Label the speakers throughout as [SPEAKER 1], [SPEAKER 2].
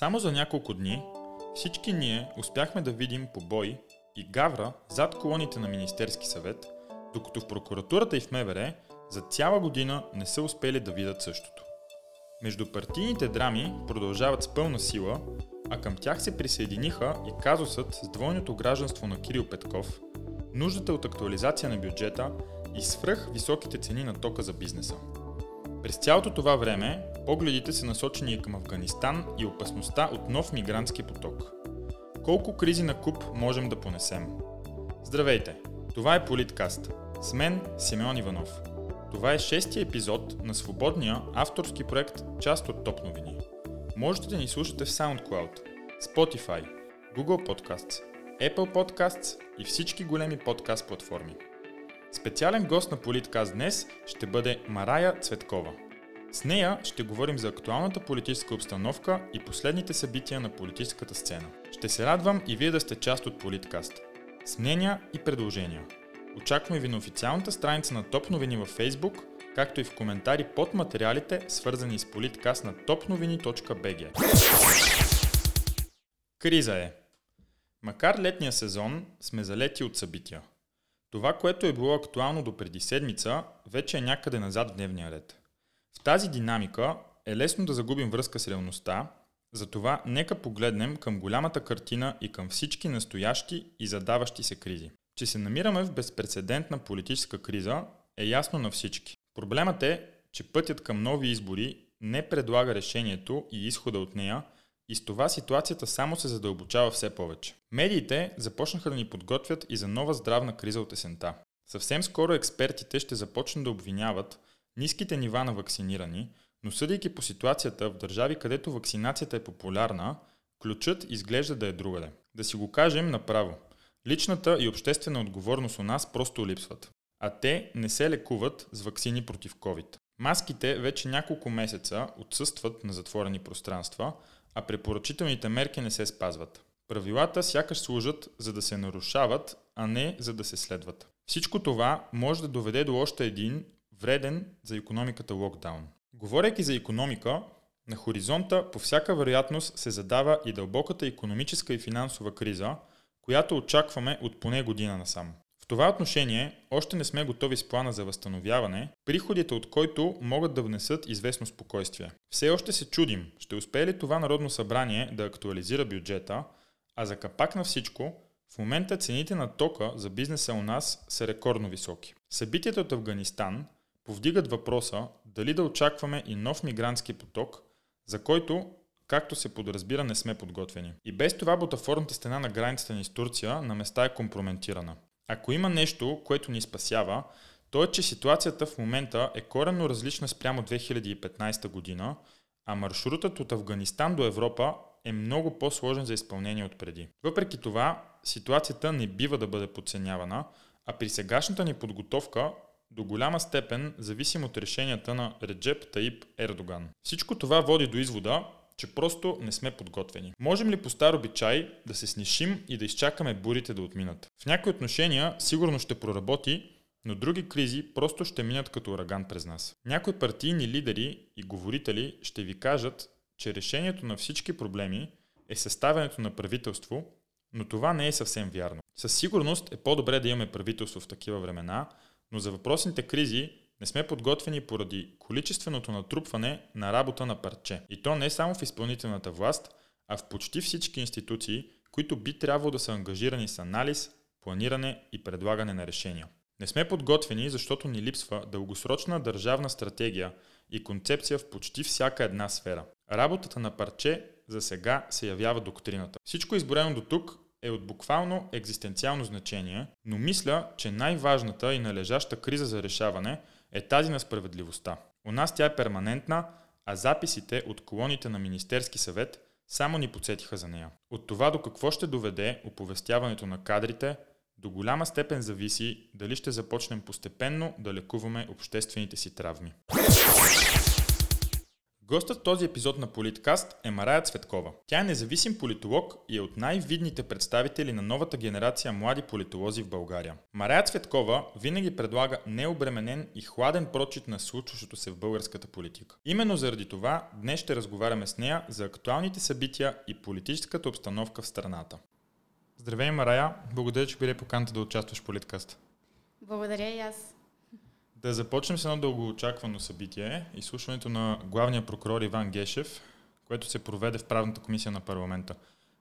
[SPEAKER 1] Само за няколко дни всички ние успяхме да видим побой и гавра зад колоните на Министерски съвет, докато в прокуратурата и в МВР за цяла година не са успели да видят същото. Междупартийните драми продължават с пълна сила, а към тях се присъединиха и казусът с двойното гражданство на Кирил Петков, нуждата от актуализация на бюджета и свръх високите цени на тока за бизнеса. През цялото това време погледите са насочени към Афганистан и опасността от нов мигрантски поток. Колко кризи на куп можем да понесем? Здравейте! Това е Политкаст. С мен Симеон Иванов. Това е шестия епизод на свободния авторски проект Част от Топ новини. Можете да ни слушате в SoundCloud, Spotify, Google Podcasts, Apple Podcasts и всички големи подкаст платформи. Специален гост на Политкаст днес ще бъде Марая Цветкова. С нея ще говорим за актуалната политическа обстановка и последните събития на политическата сцена. Ще се радвам и вие да сте част от Политкаст. С мнения и предложения. Очакваме ви на официалната страница на Топ новини във Facebook, както и в коментари под материалите, свързани с Политкаст на topnovini.bg. Криза е. Макар летния сезон сме залети от събития. Това, което е било актуално до преди седмица, вече е някъде назад в дневния ред. Тази динамика е лесно да загубим връзка с реалността, затова нека погледнем към голямата картина и към всички настоящи и задаващи се кризи. Че се намираме в безпредседентна политическа криза е ясно на всички. Проблемът е, че пътят към нови избори не предлага решението и изхода от нея и с това ситуацията само се задълбочава все повече. Медиите започнаха да ни подготвят и за нова здравна криза от есента. Съвсем скоро експертите ще започнат да обвиняват ниските нива на вакцинирани, но съдейки по ситуацията в държави, където вакцинацията е популярна, ключът изглежда да е другаде. Да си го кажем направо. Личната и обществена отговорност у нас просто липсват. А те не се лекуват с вакцини против COVID. Маските вече няколко месеца отсъстват на затворени пространства, а препоръчителните мерки не се спазват. Правилата сякаш служат за да се нарушават, а не за да се следват. Всичко това може да доведе до още един вреден за економиката локдаун. Говорейки за економика, на хоризонта по всяка вероятност се задава и дълбоката економическа и финансова криза, която очакваме от поне година насам. В това отношение още не сме готови с плана за възстановяване, приходите от който могат да внесат известно спокойствие. Все още се чудим, ще успее ли това Народно събрание да актуализира бюджета, а за капак на всичко, в момента цените на тока за бизнеса у нас са рекордно високи. Събитията от Афганистан – повдигат въпроса дали да очакваме и нов мигрантски поток, за който, както се подразбира, не сме подготвени. И без това бутафорната стена на границата ни с Турция на места е компрометирана. Ако има нещо, което ни спасява, то е, че ситуацията в момента е коренно различна спрямо 2015 година, а маршрутът от Афганистан до Европа е много по-сложен за изпълнение от преди. Въпреки това, ситуацията не бива да бъде подценявана, а при сегашната ни подготовка до голяма степен зависим от решенията на Реджеп Таип Ердоган. Всичко това води до извода, че просто не сме подготвени. Можем ли по стар обичай да се снишим и да изчакаме бурите да отминат? В някои отношения сигурно ще проработи, но други кризи просто ще минат като ураган през нас. Някои партийни лидери и говорители ще ви кажат, че решението на всички проблеми е съставянето на правителство, но това не е съвсем вярно. Със сигурност е по-добре да имаме правителство в такива времена, но за въпросните кризи не сме подготвени поради количественото натрупване на работа на парче. И то не само в изпълнителната власт, а в почти всички институции, които би трябвало да са ангажирани с анализ, планиране и предлагане на решения. Не сме подготвени, защото ни липсва дългосрочна държавна стратегия и концепция в почти всяка една сфера. Работата на парче за сега се явява доктрината. Всичко изборено до тук е от буквално екзистенциално значение, но мисля, че най-важната и належаща криза за решаване е тази на справедливостта. У нас тя е перманентна, а записите от колоните на Министерски съвет само ни подсетиха за нея. От това до какво ще доведе оповестяването на кадрите, до голяма степен зависи дали ще започнем постепенно да лекуваме обществените си травми. Гостът в този епизод на Политкаст е Марая Цветкова. Тя е независим политолог и е от най-видните представители на новата генерация млади политолози в България. Марая Цветкова винаги предлага необременен и хладен прочит на случващото се в българската политика. Именно заради това днес ще разговаряме с нея за актуалните събития и политическата обстановка в страната. Здравей, Марая! Благодаря, че биде поканата да участваш в Политкаст.
[SPEAKER 2] Благодаря и аз.
[SPEAKER 1] Да започнем с едно дългоочаквано събитие, изслушването на главния прокурор Иван Гешев, което се проведе в правната комисия на парламента.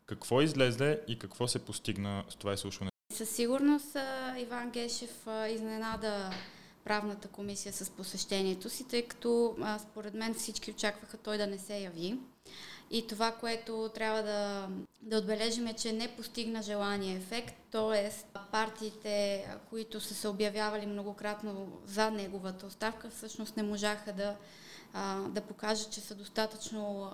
[SPEAKER 1] Какво излезе и какво се постигна с това изслушване?
[SPEAKER 2] Със сигурност Иван Гешев изненада правната комисия с посещението си, тъй като според мен всички очакваха той да не се яви. И това, което трябва да, да отбележим е, че не постигна желания ефект, т.е. партиите, които са се обявявали многократно за неговата оставка, всъщност не можаха да, да покажат, че са достатъчно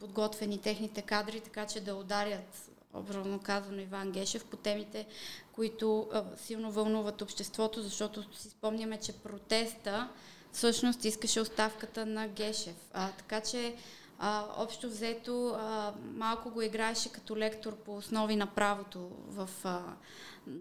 [SPEAKER 2] подготвени техните кадри, така че да ударят образно казано Иван Гешев по темите, които силно вълнуват обществото, защото си спомняме, че протеста всъщност искаше оставката на Гешев. А, така че а, общо взето а, малко го играеше като лектор по основи на правото в а,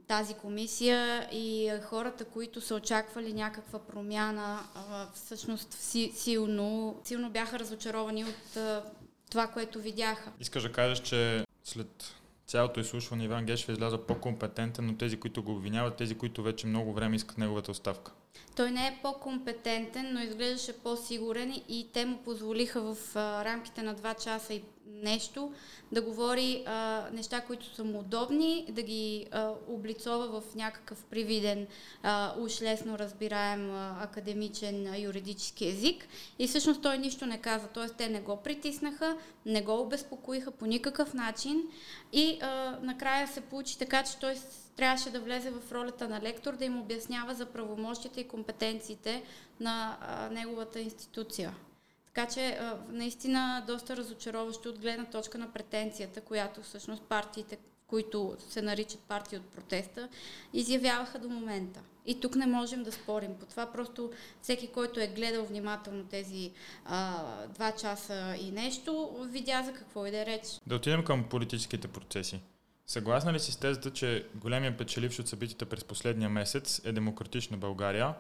[SPEAKER 2] тази комисия и а, хората, които са очаквали някаква промяна, а, всъщност си, силно, силно бяха разочаровани от а, това, което видяха.
[SPEAKER 1] Искаш да кажеш, че след цялото изслушване Иван Гешев излязъл по-компетентен, но тези, които го обвиняват, тези, които вече много време искат неговата оставка.
[SPEAKER 2] Той не е по-компетентен, но изглеждаше по-сигурен и те му позволиха в а, рамките на 2 часа и нещо да говори а, неща, които са му удобни, да ги а, облицова в някакъв привиден, а, уж лесно разбираем а, академичен а, юридически език. И всъщност той нищо не каза, т.е. те не го притиснаха, не го обезпокоиха по никакъв начин и а, накрая се получи така, че той трябваше да влезе в ролята на лектор, да им обяснява за правомощите и компетенциите на а, неговата институция. Така че а, наистина доста разочароващо от гледна точка на претенцията, която всъщност партиите, които се наричат партии от протеста, изявяваха до момента. И тук не можем да спорим по това. Просто всеки, който е гледал внимателно тези а, два часа и нещо, видя за какво иде реч.
[SPEAKER 1] Да отидем към политическите процеси. Съгласна ли си с тезата, че големия печеливш от събитията през последния месец е демократична България,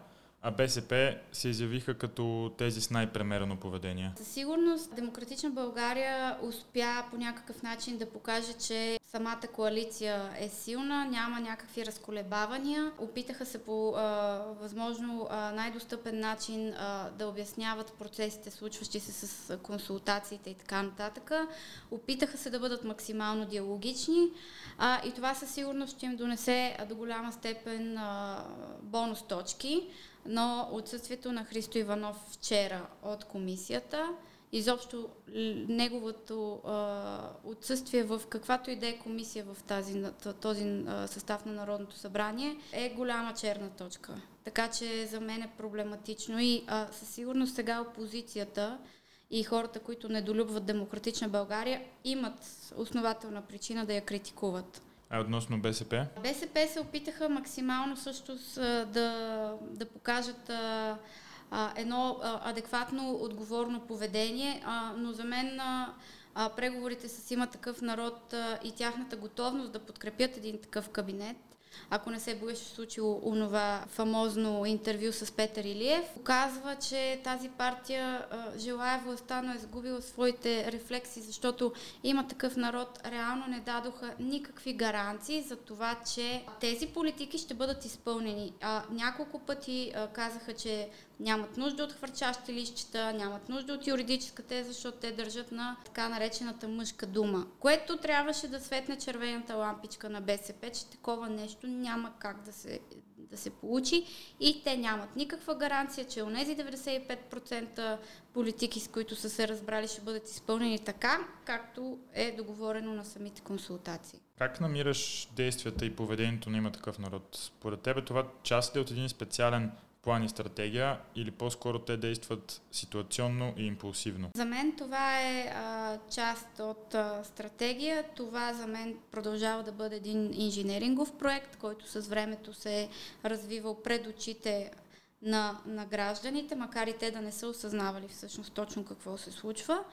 [SPEAKER 1] а БСП се изявиха като тези с най-премерено поведение?
[SPEAKER 2] Със сигурност Демократична България успя по някакъв начин да покаже, че самата коалиция е силна, няма някакви разколебавания. Опитаха се по а, възможно а, най-достъпен начин а, да обясняват процесите, случващи се с консултациите и така нататък. Опитаха се да бъдат максимално диалогични а, и това със сигурност ще им донесе до голяма степен а, бонус точки но отсъствието на Христо Иванов вчера от комисията, изобщо неговото а, отсъствие в каквато и да е комисия в тази, този а, състав на Народното събрание е голяма черна точка. Така че за мен е проблематично и а, със сигурност сега опозицията и хората, които недолюбват демократична България, имат основателна причина да я критикуват.
[SPEAKER 1] А относно БСП?
[SPEAKER 2] БСП се опитаха максимално също с, да, да покажат а, едно а, адекватно, отговорно поведение, а, но за мен а, а, преговорите с има такъв народ а, и тяхната готовност да подкрепят един такъв кабинет ако не се беше случило онова фамозно интервю с Петър Илиев, показва, че тази партия желая властта, но е загубила своите рефлекси, защото има такъв народ, реално не дадоха никакви гаранции за това, че тези политики ще бъдат изпълнени. А, няколко пъти а, казаха, че нямат нужда от хвърчащи лищчета, нямат нужда от юридическа теза, защото те държат на така наречената мъжка дума. Което трябваше да светне червената лампичка на БСП, че такова нещо няма как да се, да се получи и те нямат никаква гаранция, че онези 95% политики, с които са се разбрали, ще бъдат изпълнени така, както е договорено на самите консултации.
[SPEAKER 1] Как намираш действията и поведението на има такъв народ? Според тебе това част ли е от един специален план и стратегия или по-скоро те действат ситуационно и импулсивно?
[SPEAKER 2] За мен това е а, част от а, стратегия. Това за мен продължава да бъде един инженерингов проект, който с времето се е развивал пред очите на, на гражданите, макар и те да не са осъзнавали всъщност точно какво се случва.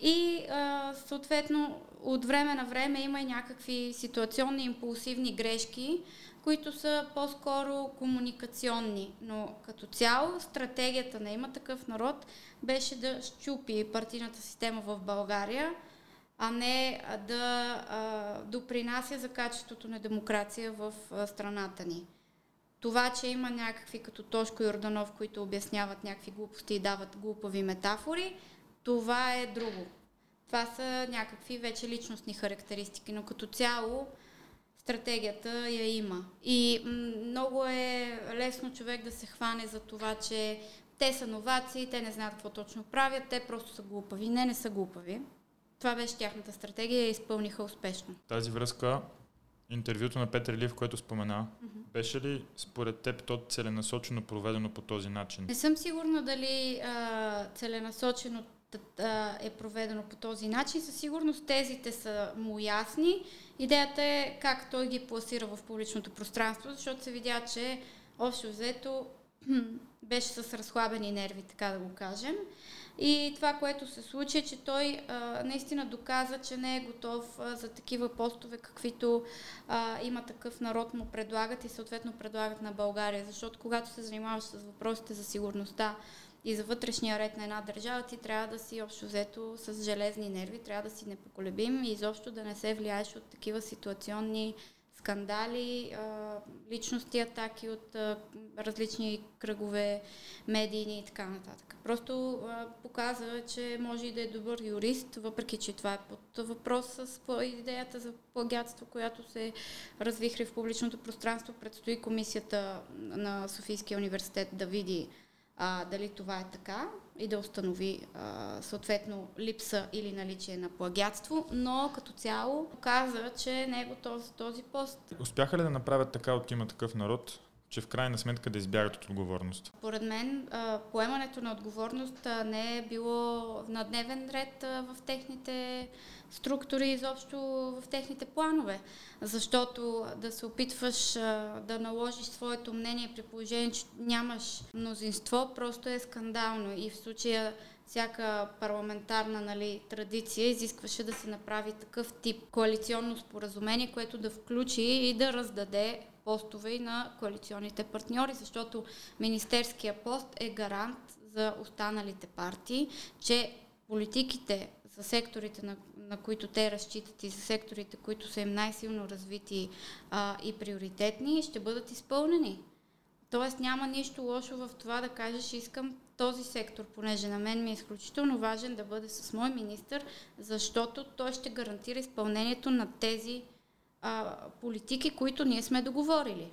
[SPEAKER 2] И а, съответно от време на време има и някакви ситуационни импулсивни грешки, които са по-скоро комуникационни. Но като цяло стратегията на има такъв народ беше да щупи партийната система в България, а не да а, допринася за качеството на демокрация в а, страната ни. Това, че има някакви като Тошко Йорданов, които обясняват някакви глупости и дават глупави метафори, това е друго. Това са някакви вече личностни характеристики, но като цяло стратегията я има. И много е лесно човек да се хване за това, че те са новаци, те не знаят какво точно правят, те просто са глупави. Не, не са глупави. Това беше тяхната стратегия и изпълниха успешно.
[SPEAKER 1] Тази връзка, интервюто на Петър Лив, което спомена, mm-hmm. беше ли според теб то целенасочено проведено по този начин?
[SPEAKER 2] Не съм сигурна дали а, целенасочено е проведено по този начин. Със сигурност тезите са му ясни. Идеята е как той ги пласира в публичното пространство, защото се видя, че общо взето беше с разхлабени нерви, така да го кажем. И това, което се случи, е, че той а, наистина доказа, че не е готов а, за такива постове, каквито а, има такъв народ му предлагат и съответно предлагат на България. Защото когато се занимаваш с въпросите за сигурността и за вътрешния ред на една държава, ти трябва да си общо взето с железни нерви, трябва да си непоколебим и изобщо да не се влияеш от такива ситуационни скандали, личности атаки от различни кръгове, медийни и така нататък. Просто показва, че може и да е добър юрист, въпреки че това е под въпрос с идеята за плагиатство, която се развихри в публичното пространство. Предстои комисията на Софийския университет да види а, дали това е така и да установи а, съответно липса или наличие на плагиатство, но като цяло показва, че не е готов за този пост.
[SPEAKER 1] Успяха ли да направят така от има такъв народ, че в крайна сметка да избягат от отговорност?
[SPEAKER 2] Поред мен поемането на отговорност не е било на дневен ред в техните структури, изобщо в техните планове. Защото да се опитваш да наложиш своето мнение при положение, че нямаш мнозинство, просто е скандално. И в случая всяка парламентарна нали, традиция изискваше да се направи такъв тип коалиционно споразумение, което да включи и да раздаде постове и на коалиционните партньори, защото министерския пост е гарант за останалите партии, че политиките за секторите, на, на които те разчитат и за секторите, които са им най-силно развити а, и приоритетни, ще бъдат изпълнени. Тоест няма нищо лошо в това да кажеш, искам този сектор, понеже на мен ми е изключително важен да бъде с мой министр, защото той ще гарантира изпълнението на тези а, политики, които ние сме договорили.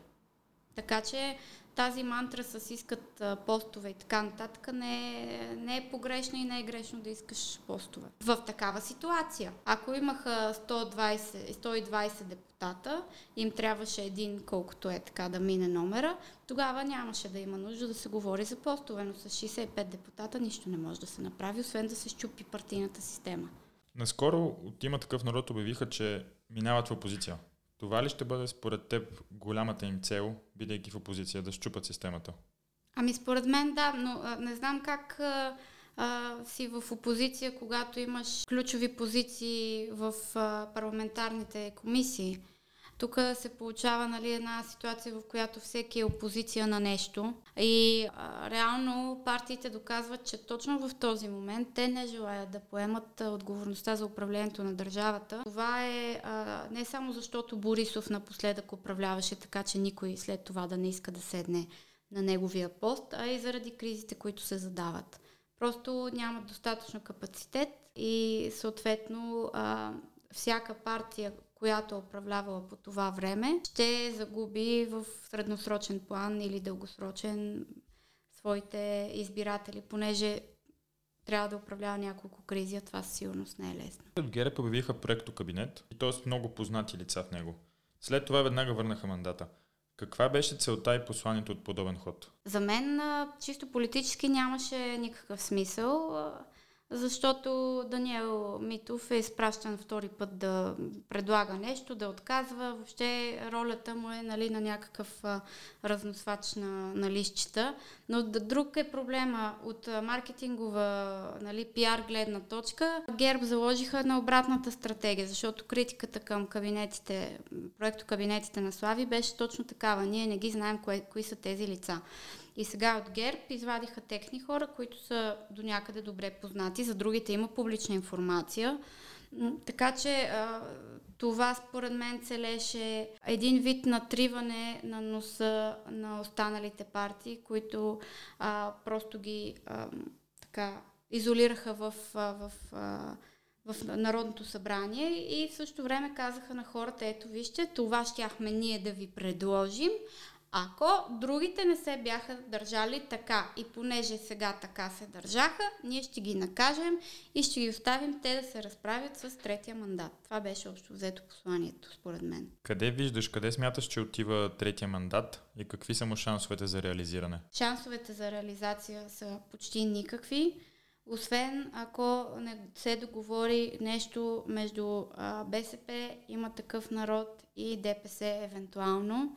[SPEAKER 2] Така че тази мантра с искат постове и така нататък не е, не е погрешна и не е грешно да искаш постове. В такава ситуация, ако имаха 120, 120 депутата, им трябваше един, колкото е така да мине номера, тогава нямаше да има нужда да се говори за постове, но с 65 депутата нищо не може да се направи, освен да се щупи партийната система.
[SPEAKER 1] Наскоро от има такъв народ обявиха, че минават в опозиция. Това ли ще бъде според теб голямата им цел, бидейки в опозиция, да щупат системата?
[SPEAKER 2] Ами според мен да, но а, не знам как а, а, си в опозиция, когато имаш ключови позиции в а, парламентарните комисии. Тук се получава нали, една ситуация, в която всеки е опозиция на нещо и а, реално партиите доказват, че точно в този момент те не желаят да поемат отговорността за управлението на държавата. Това е а, не само защото Борисов напоследък управляваше така, че никой след това да не иска да седне на неговия пост, а и заради кризите, които се задават. Просто нямат достатъчно капацитет и съответно а, всяка партия, която е управлявала по това време, ще загуби в средносрочен план или дългосрочен своите избиратели, понеже трябва да управлява няколко кризи, а това със сигурност не е лесно.
[SPEAKER 1] От ГЕРБ обявиха проекто кабинет и т.е. много познати лица в него. След това веднага върнаха мандата. Каква беше целта и посланието от подобен ход?
[SPEAKER 2] За мен чисто политически нямаше никакъв смисъл защото Даниел Митов е изпращан втори път да предлага нещо, да отказва. Въобще ролята му е нали, на някакъв а, разносвач на, на лищчета. Но друг е проблема от маркетингова нали, пиар гледна точка. Герб заложиха на обратната стратегия, защото критиката към кабинетите, проекто кабинетите на Слави беше точно такава. Ние не ги знаем кое, кои са тези лица. И сега от ГЕРБ извадиха техни хора, които са до някъде добре познати. За другите има публична информация. Така че това според мен целеше един вид натриване на носа на останалите партии, които а, просто ги а, така изолираха в, в, в, в Народното събрание и в същото време казаха на хората, ето вижте, това щяхме ние да ви предложим, ако другите не се бяха държали така и понеже сега така се държаха, ние ще ги накажем и ще ги оставим те да се разправят с третия мандат. Това беше общо взето посланието, според мен.
[SPEAKER 1] Къде виждаш, къде смяташ, че отива третия мандат и какви са му шансовете за реализиране?
[SPEAKER 2] Шансовете за реализация са почти никакви. Освен ако не се договори нещо между БСП, има такъв народ и ДПС евентуално.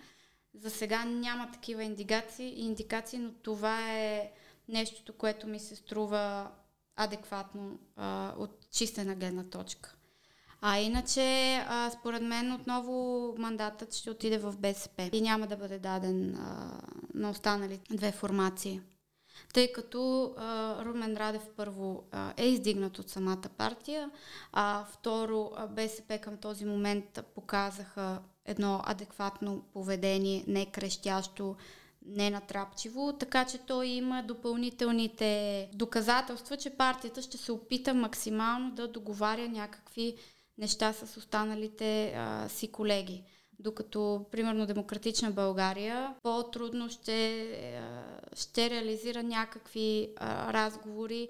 [SPEAKER 2] За сега няма такива индикации, индикации, но това е нещото, което ми се струва адекватно а, от чистена гледна точка. А иначе, а, според мен, отново мандатът ще отиде в БСП и няма да бъде даден а, на останалите две формации. Тъй като а, Румен Радев първо а, е издигнат от самата партия, а второ а, БСП към този момент показаха едно адекватно поведение, не крещящо, не натрапчиво, така че той има допълнителните доказателства, че партията ще се опита максимално да договаря някакви неща с останалите а, си колеги. Докато, примерно, Демократична България по-трудно ще, а, ще реализира някакви а, разговори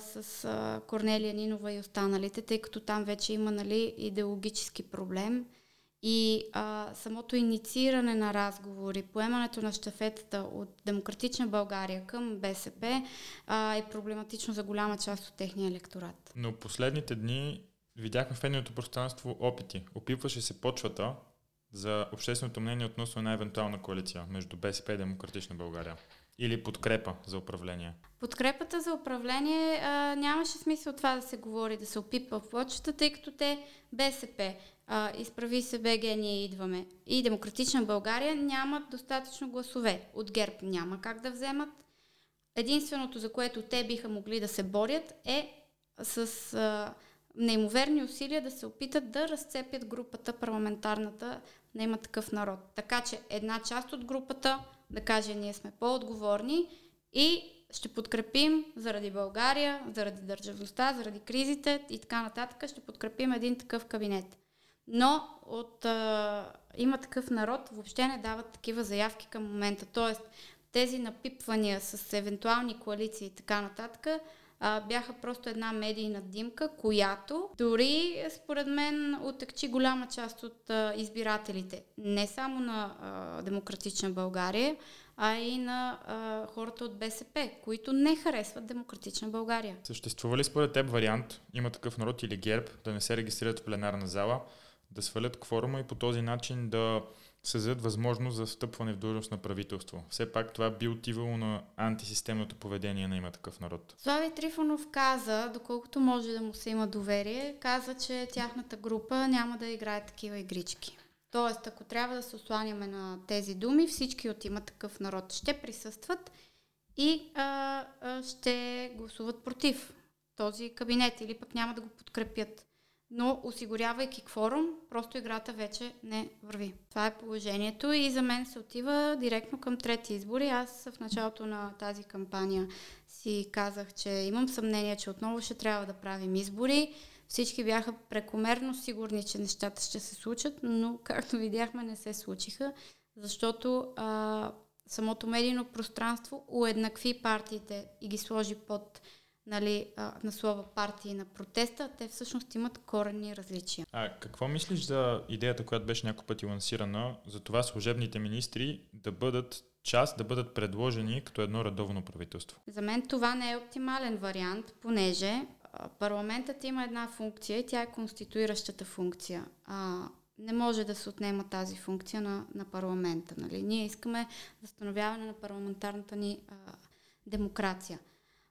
[SPEAKER 2] с а, Корнелия Нинова и останалите, тъй като там вече има нали, идеологически проблем – и а, самото иницииране на разговори, поемането на щафетата от Демократична България към БСП а, е проблематично за голяма част от техния електорат.
[SPEAKER 1] Но последните дни видяхме в едното пространство опити. Опитваше се почвата за общественото мнение относно една евентуална коалиция между БСП и Демократична България. Или подкрепа за управление?
[SPEAKER 2] Подкрепата за управление а, нямаше смисъл това да се говори, да се опипва в почта, тъй като те БСП а, изправи се БГ, ние идваме. И Демократична България нямат достатъчно гласове. От ГЕРБ няма как да вземат. Единственото, за което те биха могли да се борят, е с а, неимоверни усилия да се опитат да разцепят групата парламентарната на има такъв народ. Така че една част от групата да каже ние сме по-отговорни и ще подкрепим заради България, заради държавността, заради кризите и така нататък, ще подкрепим един такъв кабинет. Но от а, има такъв народ въобще не дават такива заявки към момента. Тоест, тези напипвания с евентуални коалиции и така нататък а, бяха просто една медийна димка, която дори според мен отекчи голяма част от а, избирателите. Не само на а, Демократична България, а и на а, хората от БСП, които не харесват Демократична България.
[SPEAKER 1] Съществува ли според теб вариант, има такъв народ или ГЕРБ, да не се регистрират в пленарна зала, да свалят кворума и по този начин да създадат възможност за встъпване в длъжност на правителство. Все пак това би отивало на антисистемното поведение на има такъв народ.
[SPEAKER 2] Слави Трифонов каза, доколкото може да му се има доверие, каза, че тяхната група няма да играе такива игрички. Тоест, ако трябва да се осланяме на тези думи, всички от има такъв народ ще присъстват и а, а, ще гласуват против този кабинет или пък няма да го подкрепят но осигурявайки кворум, просто играта вече не върви. Това е положението и за мен се отива директно към трети избори. Аз в началото на тази кампания си казах, че имам съмнение, че отново ще трябва да правим избори. Всички бяха прекомерно сигурни, че нещата ще се случат, но както видяхме не се случиха, защото а, самото медийно пространство уеднакви партиите и ги сложи под нали, на слова партии на протеста, те всъщност имат коренни различия.
[SPEAKER 1] А какво мислиш за идеята, която беше няколко пъти лансирана, за това служебните министри да бъдат част, да бъдат предложени като едно редовно правителство?
[SPEAKER 2] За мен това не е оптимален вариант, понеже парламентът има една функция и тя е конституиращата функция. А, не може да се отнема тази функция на, на парламента. Нали? Ние искаме възстановяване на парламентарната ни а, демокрация.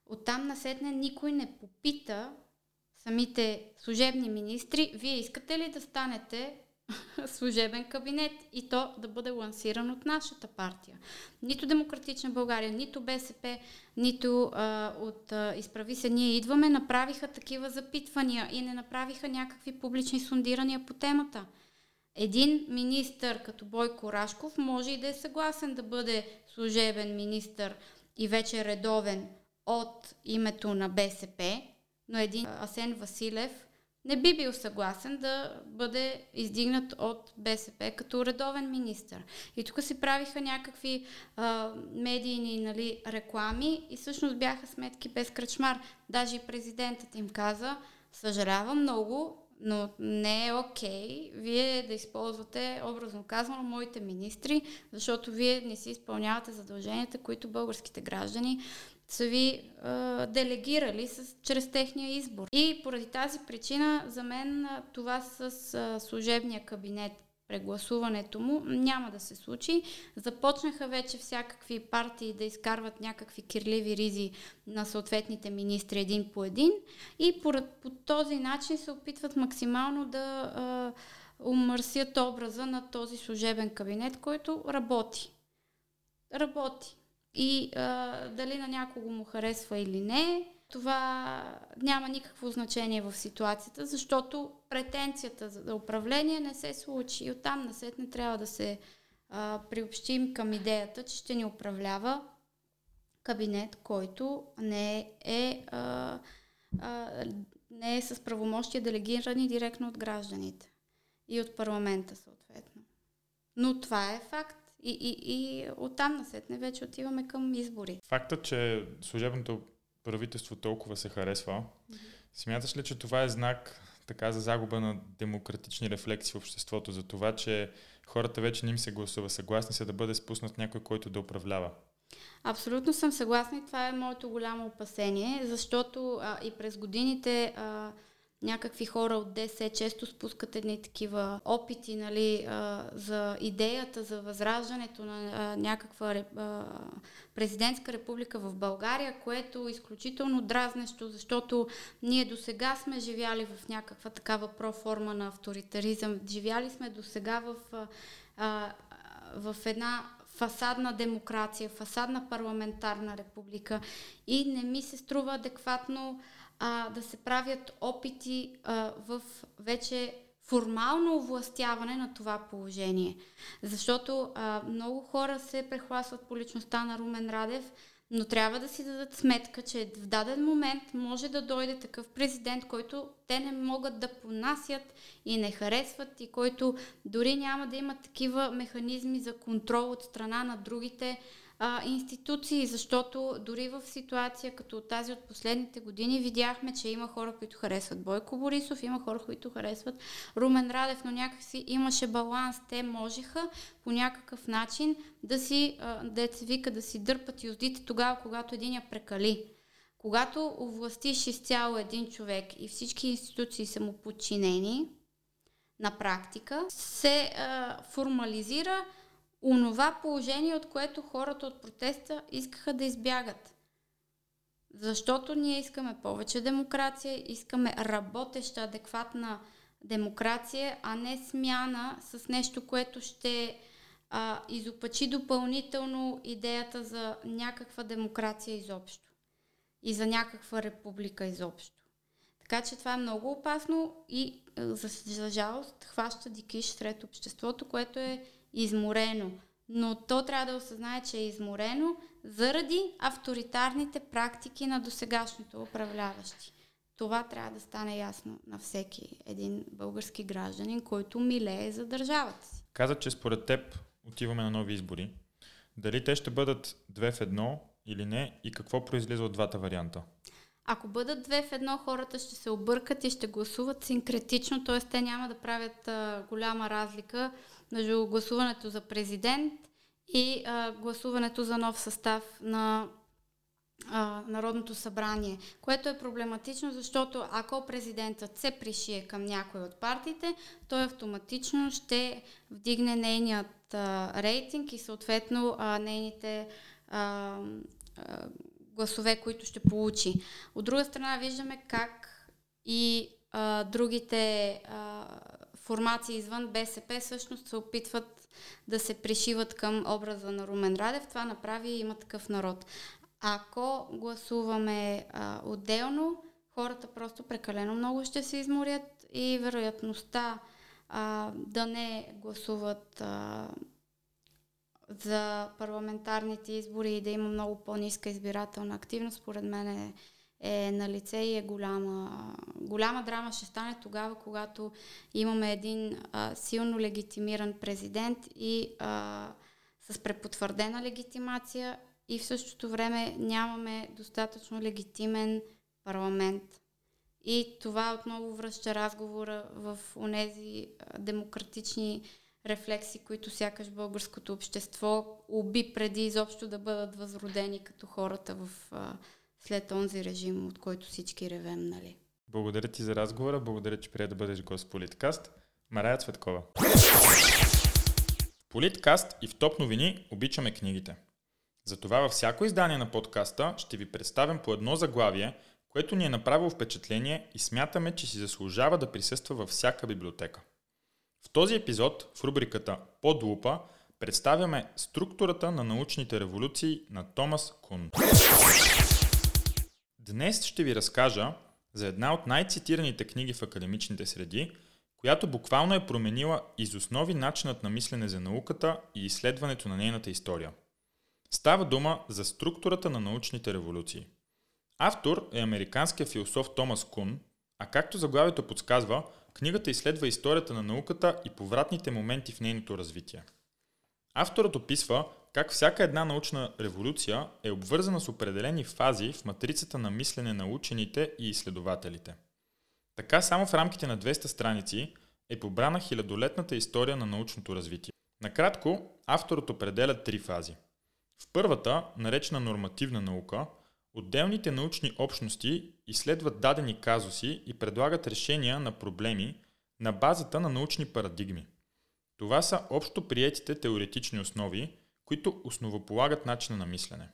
[SPEAKER 2] Оттам насетне никой не попита самите служебни министри, вие искате ли да станете служебен кабинет и то да бъде лансиран от нашата партия. Нито Демократична България, нито БСП, нито а, от а, Изправи се, ние идваме, направиха такива запитвания и не направиха някакви публични сондирания по темата. Един министър като Бойко Рашков може и да е съгласен да бъде служебен министър и вече редовен от името на БСП, но един Асен Василев не би бил съгласен да бъде издигнат от БСП като редовен министр. И тук си правиха някакви а, медийни нали, реклами и всъщност бяха сметки без кръчмар. Даже и президентът им каза, съжалявам много, но не е окей okay, вие да използвате, образно казано, моите министри, защото вие не си изпълнявате задълженията, които българските граждани са ви а, делегирали с, чрез техния избор. И поради тази причина за мен а, това с а, служебния кабинет прегласуването му няма да се случи. Започнаха вече всякакви партии да изкарват някакви кирливи ризи на съответните министри един по един и по, по този начин се опитват максимално да а, умърсят образа на този служебен кабинет, който работи. Работи. И а, дали на някого му харесва или не, това няма никакво значение в ситуацията, защото претенцията за управление не се случи. И оттам насет не трябва да се а, приобщим към идеята, че ще ни управлява кабинет, който не е, а, а, не е с правомощия делегирани директно от гражданите и от парламента съответно. Но това е факт. И, и, и оттам насетне вече отиваме към избори.
[SPEAKER 1] Фактът, че служебното правителство толкова се харесва, mm-hmm. смяташ ли, че това е знак така за загуба на демократични рефлекси в обществото, за това, че хората вече не им се гласува, съгласни са да бъде спуснат някой, който да управлява?
[SPEAKER 2] Абсолютно съм съгласна и това е моето голямо опасение, защото а, и през годините а, някакви хора от ДС често спускат едни такива опити нали, за идеята за възраждането на някаква президентска република в България, което е изключително дразнещо, защото ние до сега сме живяли в някаква такава проформа на авторитаризъм. Живяли сме до сега в, в една фасадна демокрация, фасадна парламентарна република и не ми се струва адекватно а, да се правят опити а, в вече формално овластяване на това положение. Защото а, много хора се прехласват по личността на Румен Радев, но трябва да си дадат сметка, че в даден момент може да дойде такъв президент, който те не могат да понасят и не харесват и който дори няма да има такива механизми за контрол от страна на другите а, институции, защото дори в ситуация като тази от последните години видяхме, че има хора, които харесват Бойко Борисов, има хора, които харесват Румен Радев, но някакси имаше баланс. Те можеха по някакъв начин да си, деца вика, да си дърпат юздите тогава, когато един я прекали. Когато овластиш изцяло един човек и всички институции са му подчинени, на практика се а, формализира онова положение, от което хората от протеста искаха да избягат. Защото ние искаме повече демокрация, искаме работеща, адекватна демокрация, а не смяна с нещо, което ще а, изопачи допълнително идеята за някаква демокрация изобщо и за някаква република изобщо. Така че това е много опасно и за, за жалост хваща дикиш сред обществото, което е изморено. Но то трябва да осъзнае, че е изморено заради авторитарните практики на досегашните управляващи. Това трябва да стане ясно на всеки един български гражданин, който милее за държавата си.
[SPEAKER 1] Каза, че според теб отиваме на нови избори. Дали те ще бъдат две в едно или не и какво произлиза от двата варианта?
[SPEAKER 2] Ако бъдат две в едно, хората ще се объркат и ще гласуват синкретично, т.е. те няма да правят а, голяма разлика между гласуването за президент и а, гласуването за нов състав на а, Народното събрание, което е проблематично, защото ако президентът се пришие към някой от партиите, той автоматично ще вдигне нейният а, рейтинг и съответно а, нейните а, а, гласове, които ще получи. От друга страна виждаме как и а, другите а, формации извън БСП всъщност се опитват да се пришиват към образа на Румен Радев. Това направи има такъв народ. Ако гласуваме а, отделно, хората просто прекалено много ще се изморят и вероятността а, да не гласуват а, за парламентарните избори и да има много по-ниска избирателна активност, според мен е, е на лице и е голяма, голяма драма ще стане тогава, когато имаме един а, силно легитимиран президент и а, с препотвърдена легитимация и в същото време нямаме достатъчно легитимен парламент. И това отново връща разговора в онези демократични рефлекси, които сякаш българското общество уби преди изобщо да бъдат възродени като хората в, а, след този режим, от който всички ревем, нали?
[SPEAKER 1] Благодаря ти за разговора, благодаря, че прия да бъдеш гост в Политкаст. Марая Цветкова. В Политкаст и в Топ новини обичаме книгите. Затова във всяко издание на подкаста ще ви представям по едно заглавие, което ни е направило впечатление и смятаме, че си заслужава да присъства във всяка библиотека. В този епизод, в рубриката Под лупа, представяме структурата на научните революции на Томас Кун. Днес ще ви разкажа за една от най-цитираните книги в академичните среди, която буквално е променила из основи начинът на мислене за науката и изследването на нейната история. Става дума за структурата на научните революции. Автор е американският философ Томас Кун, а както заглавието подсказва – Книгата изследва историята на науката и повратните моменти в нейното развитие. Авторът описва как всяка една научна революция е обвързана с определени фази в матрицата на мислене на учените и изследователите. Така само в рамките на 200 страници е побрана хилядолетната история на научното развитие. Накратко, авторът определя три фази. В първата, наречена нормативна наука, Отделните научни общности изследват дадени казуси и предлагат решения на проблеми на базата на научни парадигми. Това са общо приетите теоретични основи, които основополагат начина на мислене.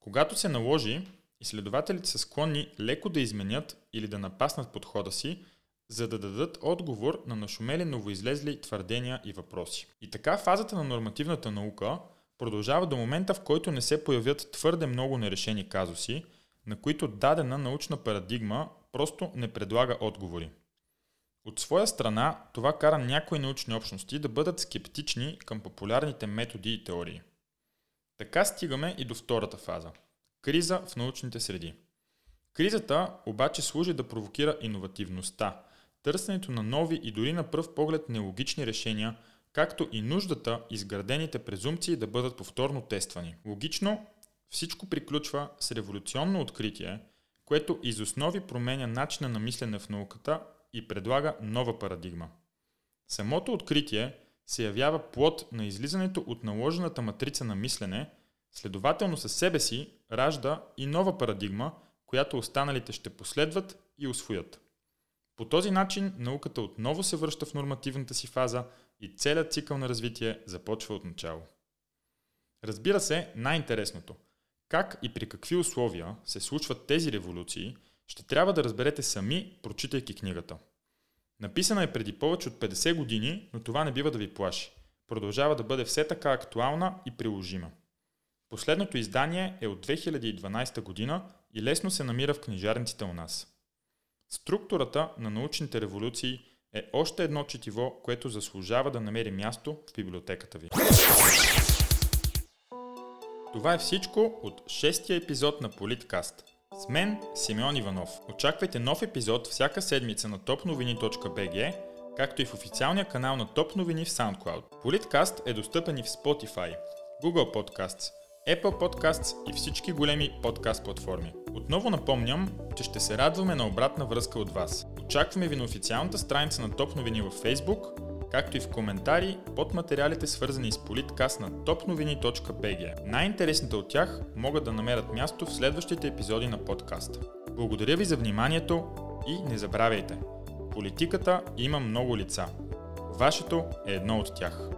[SPEAKER 1] Когато се наложи, изследователите са склонни леко да изменят или да напаснат подхода си, за да дадат отговор на нашумели новоизлезли твърдения и въпроси. И така фазата на нормативната наука – продължава до момента, в който не се появят твърде много нерешени казуси, на които дадена научна парадигма просто не предлага отговори. От своя страна, това кара някои научни общности да бъдат скептични към популярните методи и теории. Така стигаме и до втората фаза – криза в научните среди. Кризата обаче служи да провокира иновативността, търсенето на нови и дори на пръв поглед нелогични решения – както и нуждата изградените презумпции да бъдат повторно тествани. Логично, всичко приключва с революционно откритие, което из основи променя начина на мислене в науката и предлага нова парадигма. Самото откритие се явява плод на излизането от наложената матрица на мислене, следователно със себе си ражда и нова парадигма, която останалите ще последват и освоят. По този начин науката отново се връща в нормативната си фаза и целият цикъл на развитие започва от начало. Разбира се, най-интересното – как и при какви условия се случват тези революции, ще трябва да разберете сами, прочитайки книгата. Написана е преди повече от 50 години, но това не бива да ви плаши. Продължава да бъде все така актуална и приложима. Последното издание е от 2012 година и лесно се намира в книжарниците у нас. Структурата на научните революции е още едно четиво, което заслужава да намери място в библиотеката ви. Това е всичко от шестия епизод на Политкаст. С мен Симеон Иванов. Очаквайте нов епизод всяка седмица на topnovini.bg, както и в официалния канал на Топ новини в SoundCloud. Политкаст е достъпен и в Spotify, Google Podcasts, Apple Podcasts и всички големи подкаст платформи. Отново напомням, че ще се радваме на обратна връзка от вас. Очакваме ви на официалната страница на Топ новини във Facebook, както и в коментари под материалите свързани с политкаст на topnovini.bg. Най-интересните от тях могат да намерят място в следващите епизоди на подкаста. Благодаря ви за вниманието и не забравяйте, политиката има много лица. Вашето е едно от тях.